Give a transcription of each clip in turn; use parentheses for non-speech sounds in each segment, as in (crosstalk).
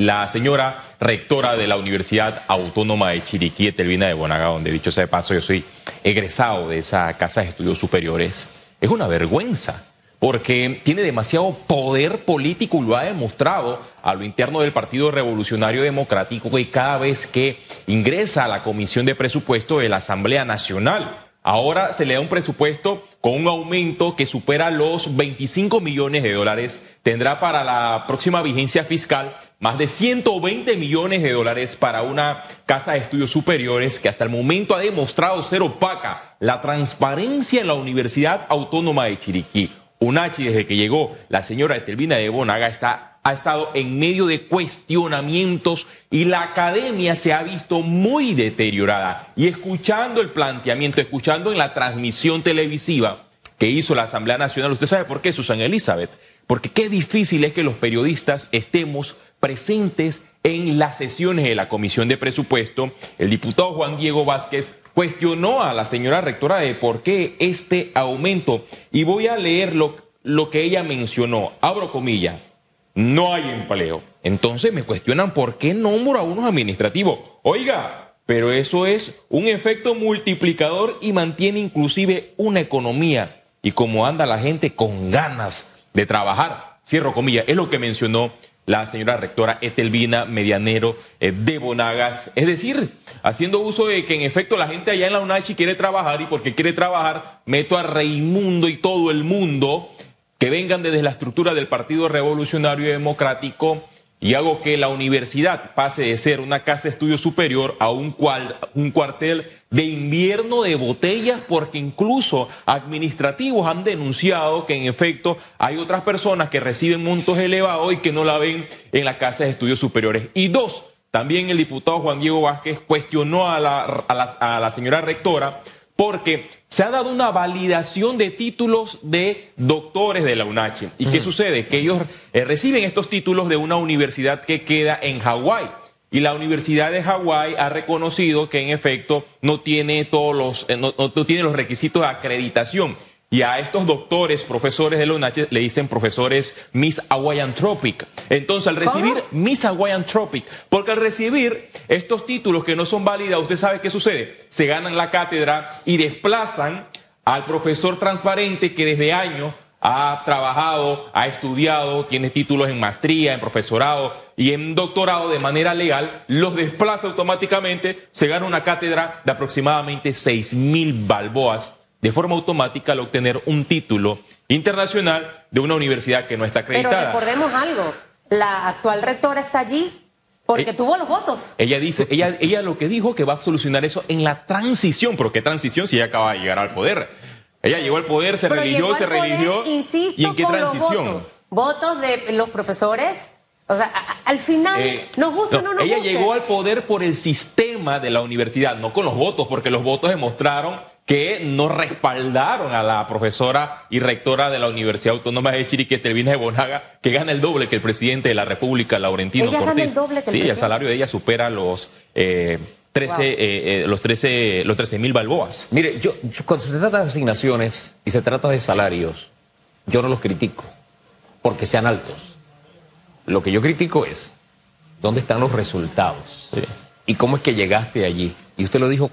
la señora rectora de la Universidad Autónoma de Chiriquí, Etelvina de Bonaga, donde dicho sea de paso, yo soy egresado de esa casa de estudios superiores. Es una vergüenza porque tiene demasiado poder político y lo ha demostrado a lo interno del Partido Revolucionario Democrático y cada vez que ingresa a la Comisión de Presupuesto de la Asamblea Nacional. Ahora se le da un presupuesto con un aumento que supera los 25 millones de dólares. Tendrá para la próxima vigencia fiscal más de 120 millones de dólares para una casa de estudios superiores que hasta el momento ha demostrado ser opaca. La transparencia en la Universidad Autónoma de Chiriquí UNACHI, desde que llegó la señora Estelvina de Bonaga, está, ha estado en medio de cuestionamientos y la academia se ha visto muy deteriorada. Y escuchando el planteamiento, escuchando en la transmisión televisiva que hizo la Asamblea Nacional, ¿usted sabe por qué, Susana Elizabeth? Porque qué difícil es que los periodistas estemos presentes en las sesiones de la Comisión de Presupuesto. El diputado Juan Diego Vázquez cuestionó a la señora rectora de por qué este aumento. Y voy a leer lo, lo que ella mencionó. Abro comillas. No hay empleo. Entonces me cuestionan por qué nombro a unos administrativos. Oiga, pero eso es un efecto multiplicador y mantiene inclusive una economía. Y como anda la gente con ganas de trabajar. Cierro comillas. Es lo que mencionó la señora rectora Etelvina Medianero eh, de Bonagas. Es decir, haciendo uso de que en efecto la gente allá en la UNACHI quiere trabajar y porque quiere trabajar, meto a Reimundo y todo el mundo que vengan desde la estructura del Partido Revolucionario Democrático y hago que la universidad pase de ser una casa de estudio superior a un, un cuartel de invierno de botellas, porque incluso administrativos han denunciado que en efecto hay otras personas que reciben montos elevados y que no la ven en la casa de estudios superiores. Y dos, también el diputado Juan Diego Vázquez cuestionó a la, a la señora rectora porque se ha dado una validación de títulos de doctores de la UNACHI. ¿Y qué sucede? Que ellos eh, reciben estos títulos de una universidad que queda en Hawái. Y la Universidad de Hawái ha reconocido que en efecto no tiene todos los, eh, no tiene los requisitos de acreditación. Y a estos doctores, profesores de la UNACH, le dicen profesores Miss Hawaiian Tropic. Entonces, al recibir Miss Hawaiian Tropic, porque al recibir estos títulos que no son válidos, usted sabe qué sucede. Se ganan la cátedra y desplazan al profesor transparente que desde años ha trabajado, ha estudiado, tiene títulos en maestría, en profesorado y en doctorado de manera legal, los desplaza automáticamente, se gana una cátedra de aproximadamente seis mil balboas de forma automática al obtener un título internacional de una universidad que no está acreditada. Pero recordemos algo, la actual rectora está allí porque eh, tuvo los votos. Ella dice, ella, ella lo que dijo que va a solucionar eso en la transición, pero ¿qué transición si ella acaba de llegar al poder? Ella llegó al poder, se religió, se religió. Insisto, ¿Y en qué transición? votos. de los profesores. O sea, al final, eh, nos gusta o no nos Ella llegó al poder por el sistema de la universidad, no con los votos, porque los votos demostraron que no respaldaron a la profesora y rectora de la Universidad Autónoma de Chiriquí, Telvina de Bonaga, que gana el doble que el presidente de la República, Laurentino ella Cortés. Gana el doble que sí, el, salario de ella supera los eh, 13, eh, eh, los 13 los 13 mil balboas. Mire, yo, cuando se trata de asignaciones y se trata de salarios, yo no los critico porque sean altos. Lo que yo critico es dónde están los resultados y cómo es que llegaste allí. Y usted lo dijo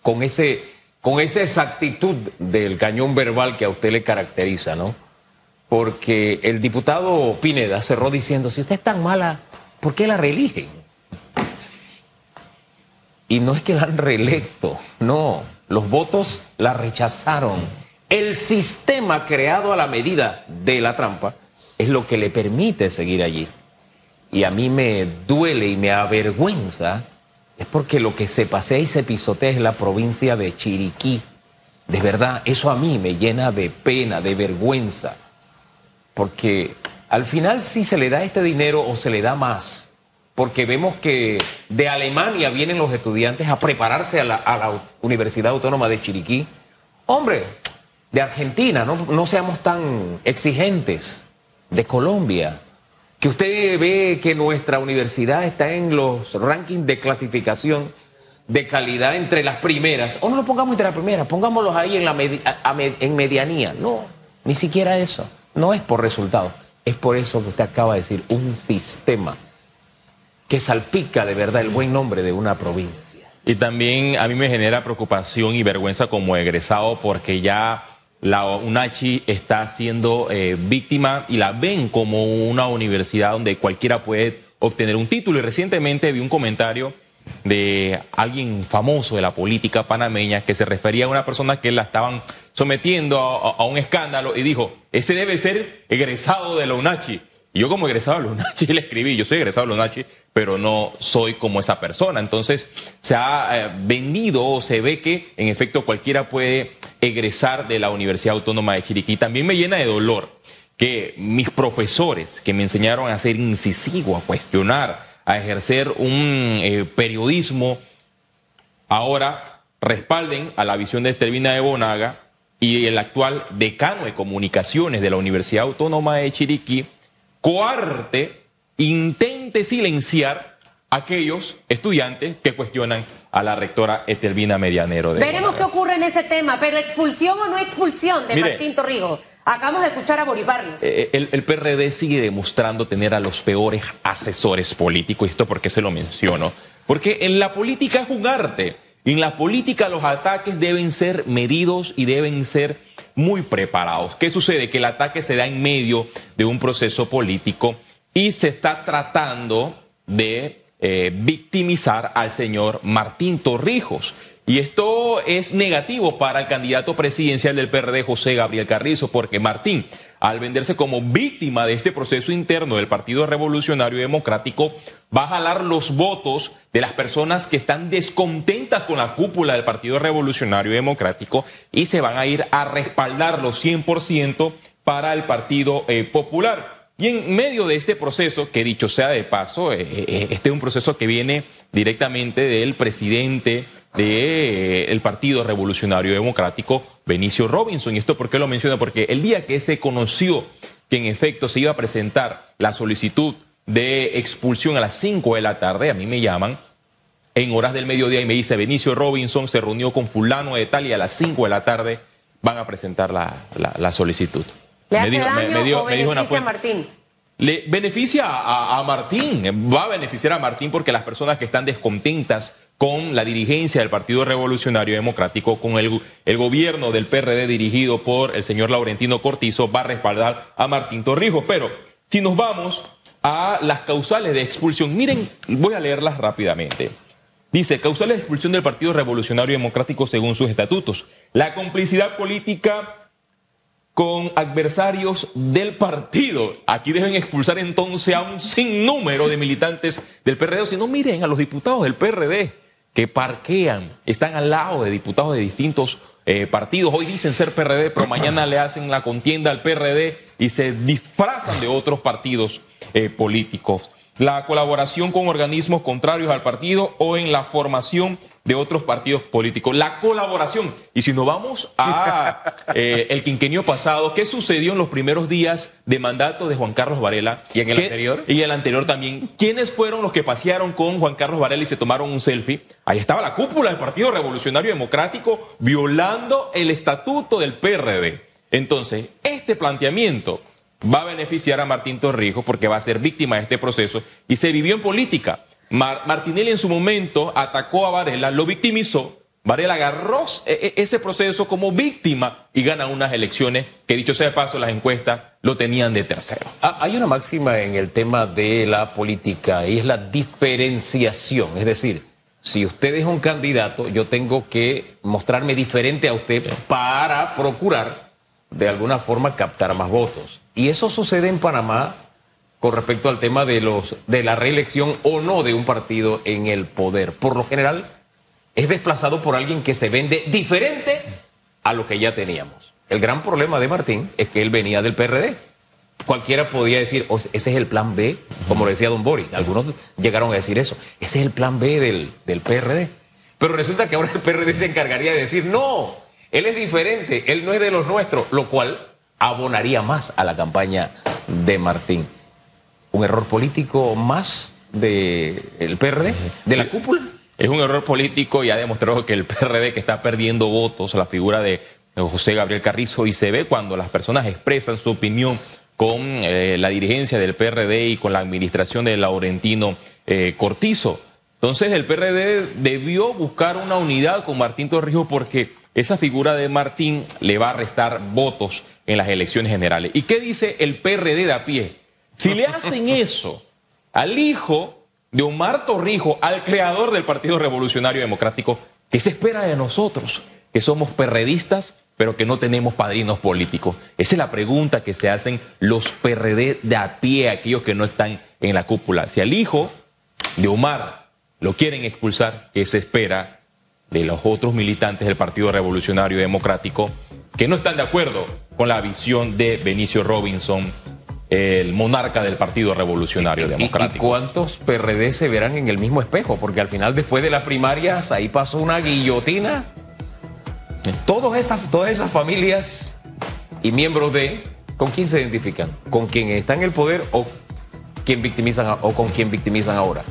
con ese con esa exactitud del cañón verbal que a usted le caracteriza, ¿no? Porque el diputado Pineda cerró diciendo, si usted es tan mala, ¿por qué la reeligen? Y no es que la han reelecto, no, los votos la rechazaron. El sistema creado a la medida de la trampa es lo que le permite seguir allí. Y a mí me duele y me avergüenza es porque lo que se pasea y se pisotea es la provincia de Chiriquí. De verdad, eso a mí me llena de pena, de vergüenza, porque al final sí se le da este dinero o se le da más, porque vemos que de Alemania vienen los estudiantes a prepararse a la, Universidad Autónoma de Chiriquí. Hombre, de Argentina, no, no seamos tan exigentes, de Colombia que usted ve que nuestra universidad está en los rankings de clasificación de calidad entre las primeras, o no lo pongamos entre las primeras, pongámoslos ahí en, la en medianía. No, ni siquiera eso. No es por resultados, es por eso que usted acaba de decir, un sistema. que salpica de verdad el buen nombre de una provincia. Y también a mí me genera preocupación y vergüenza como egresado porque ya la UNACHI está siendo eh, víctima y la ven como una universidad donde cualquiera puede obtener un título. Y recientemente vi un comentario de alguien famoso de la política panameña que se refería a una persona que la estaban sometiendo a, un escándalo y dijo, ese debe ser egresado de la UNACHI. Y yo como egresado de la UNACHI (laughs) le escribí, yo soy egresado de la UNACHI, pero no soy como esa persona. Entonces se ha eh, vendido o se ve que en efecto cualquiera puede egresar de la Universidad Autónoma de Chiriquí. También me llena de dolor que mis profesores que me enseñaron a ser incisivo, a cuestionar, a ejercer un eh, periodismo, ahora respalden a la visión de Estelvina de Bonaga y el actual decano de comunicaciones de la Universidad Autónoma de Chiriquí, coarte, intente silenciar a aquellos estudiantes que cuestionan a la rectora Estelvina Medianero. De Veremos qué ocurre en ese tema, pero expulsión o no expulsión de Martín Torrijos. Acabamos de escuchar a Boribarlos. Eh, el, el, PRD sigue demostrando tener a los peores asesores políticos. ¿Y esto por qué se lo menciono? Porque en la política es un arte. En la política los ataques deben ser medidos y deben ser muy preparados. ¿Qué sucede? Que el ataque se da en medio de un proceso político y se está tratando de eh, victimizar al señor Martín Torrijos. Y esto es negativo para el candidato presidencial del PRD, José Gabriel Carrizo, porque Martín, al venderse como víctima de este proceso interno del Partido Revolucionario Democrático, va a jalar los votos de las personas que están descontentas con la cúpula del Partido Revolucionario Democrático y se van a ir a respaldarlo 100% para el Partido eh, Popular. Y en medio de este proceso, que dicho sea de paso, eh, este es un proceso que viene directamente del presidente del eh, Partido Revolucionario Democrático, Benicio Robinson. ¿Y esto por qué lo menciona? Porque el día que se conoció que en efecto se iba a presentar la solicitud de expulsión a las 5 de la tarde, a mí me llaman en horas del mediodía y me dice Benicio Robinson se reunió con fulano de tal y a las 5 de la tarde van a presentar la, solicitud. ¿Le hace daño o beneficia a Martín? Le beneficia a Martín, va a beneficiar a Martín porque las personas que están descontentas con la dirigencia del Partido Revolucionario Democrático, con el, el, gobierno del PRD dirigido por el señor Laurentino Cortizo, va a respaldar a Martín Torrijos. Pero si nos vamos a las causales de expulsión, miren, voy a leerlas rápidamente. Dice, causales de expulsión del Partido Revolucionario Democrático según sus estatutos. La complicidad política con adversarios del partido. Aquí deben expulsar entonces a un sinnúmero de militantes del PRD. Si no, miren a los diputados del PRD que parquean, están al lado de diputados de distintos eh, partidos. Hoy dicen ser PRD, pero mañana le hacen la contienda al PRD y se disfrazan de otros partidos eh, políticos la colaboración con organismos contrarios al partido o en la formación de otros partidos políticos. La colaboración. Y si nos vamos a (laughs) eh, el quinquenio pasado, ¿qué sucedió en los primeros días de mandato de Juan Carlos Varela? ¿Y en el anterior? Y en el anterior también. ¿Quiénes fueron los que pasearon con Juan Carlos Varela y se tomaron un selfie? Ahí estaba la cúpula del Partido Revolucionario Democrático violando el estatuto del PRD. Entonces, este planteamiento va a beneficiar a Martín Torrijos porque va a ser víctima de este proceso y se vivió en política. Martinelli en su momento atacó a Varela, lo victimizó. Varela agarró e, e, ese proceso como víctima y gana unas elecciones que, dicho sea de paso, las encuestas lo tenían de tercero. Ah, hay una máxima en el tema de la política y es la diferenciación. Es decir, si usted es un candidato, yo tengo que mostrarme diferente a usted para procurar de alguna forma captar más votos. Y eso sucede en Panamá con respecto al tema de, los, de la reelección o no de un partido en el poder. Por lo general, es desplazado por alguien que se vende diferente a lo que ya teníamos. El gran problema de Martín es que él venía del PRD. Cualquiera podía decir, ese es el plan B, como lo decía don Boris. Algunos llegaron a decir eso. Ese es el plan B del, del PRD. Pero resulta que ahora el PRD se encargaría de decir, no, él es diferente, él no es de los nuestros, lo cual abonaría más a la campaña de Martín. ¿Un error político más del de PRD, de la cúpula? Es un error político y ha demostrado que el PRD que está perdiendo votos, la figura de José Gabriel Carrizo, y se ve cuando las personas expresan su opinión con eh, la dirigencia del PRD y con la administración de Laurentino eh, Cortizo. Entonces el PRD debió buscar una unidad con Martín Torrijos porque esa figura de Martín le va a restar votos en las elecciones generales. ¿Y qué dice el PRD de a pie? Si le hacen eso al hijo de Omar Torrijos, al creador del Partido Revolucionario Democrático, ¿qué se espera de nosotros? Que somos perredistas, pero que no tenemos padrinos políticos. Esa es la pregunta que se hacen los PRD de a pie, aquellos que no están en la cúpula. Si al hijo de Omar lo quieren expulsar, ¿qué se espera de los otros militantes del Partido Revolucionario Democrático que no están de acuerdo con la visión de Benicio Robinson, el monarca del Partido Revolucionario Democrático. ¿Y, cuántos PRD se verán en el mismo espejo? Porque al final, después de las primarias, ahí pasó una guillotina. Todas esas, todas esas familias y miembros de, ¿con quién se identifican? ¿Con quién está en el poder o, quién victimizan, o con quién victimizan ahora?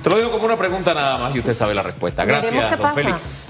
Se lo digo como una pregunta nada más y usted sabe la respuesta. Gracias, don Félix.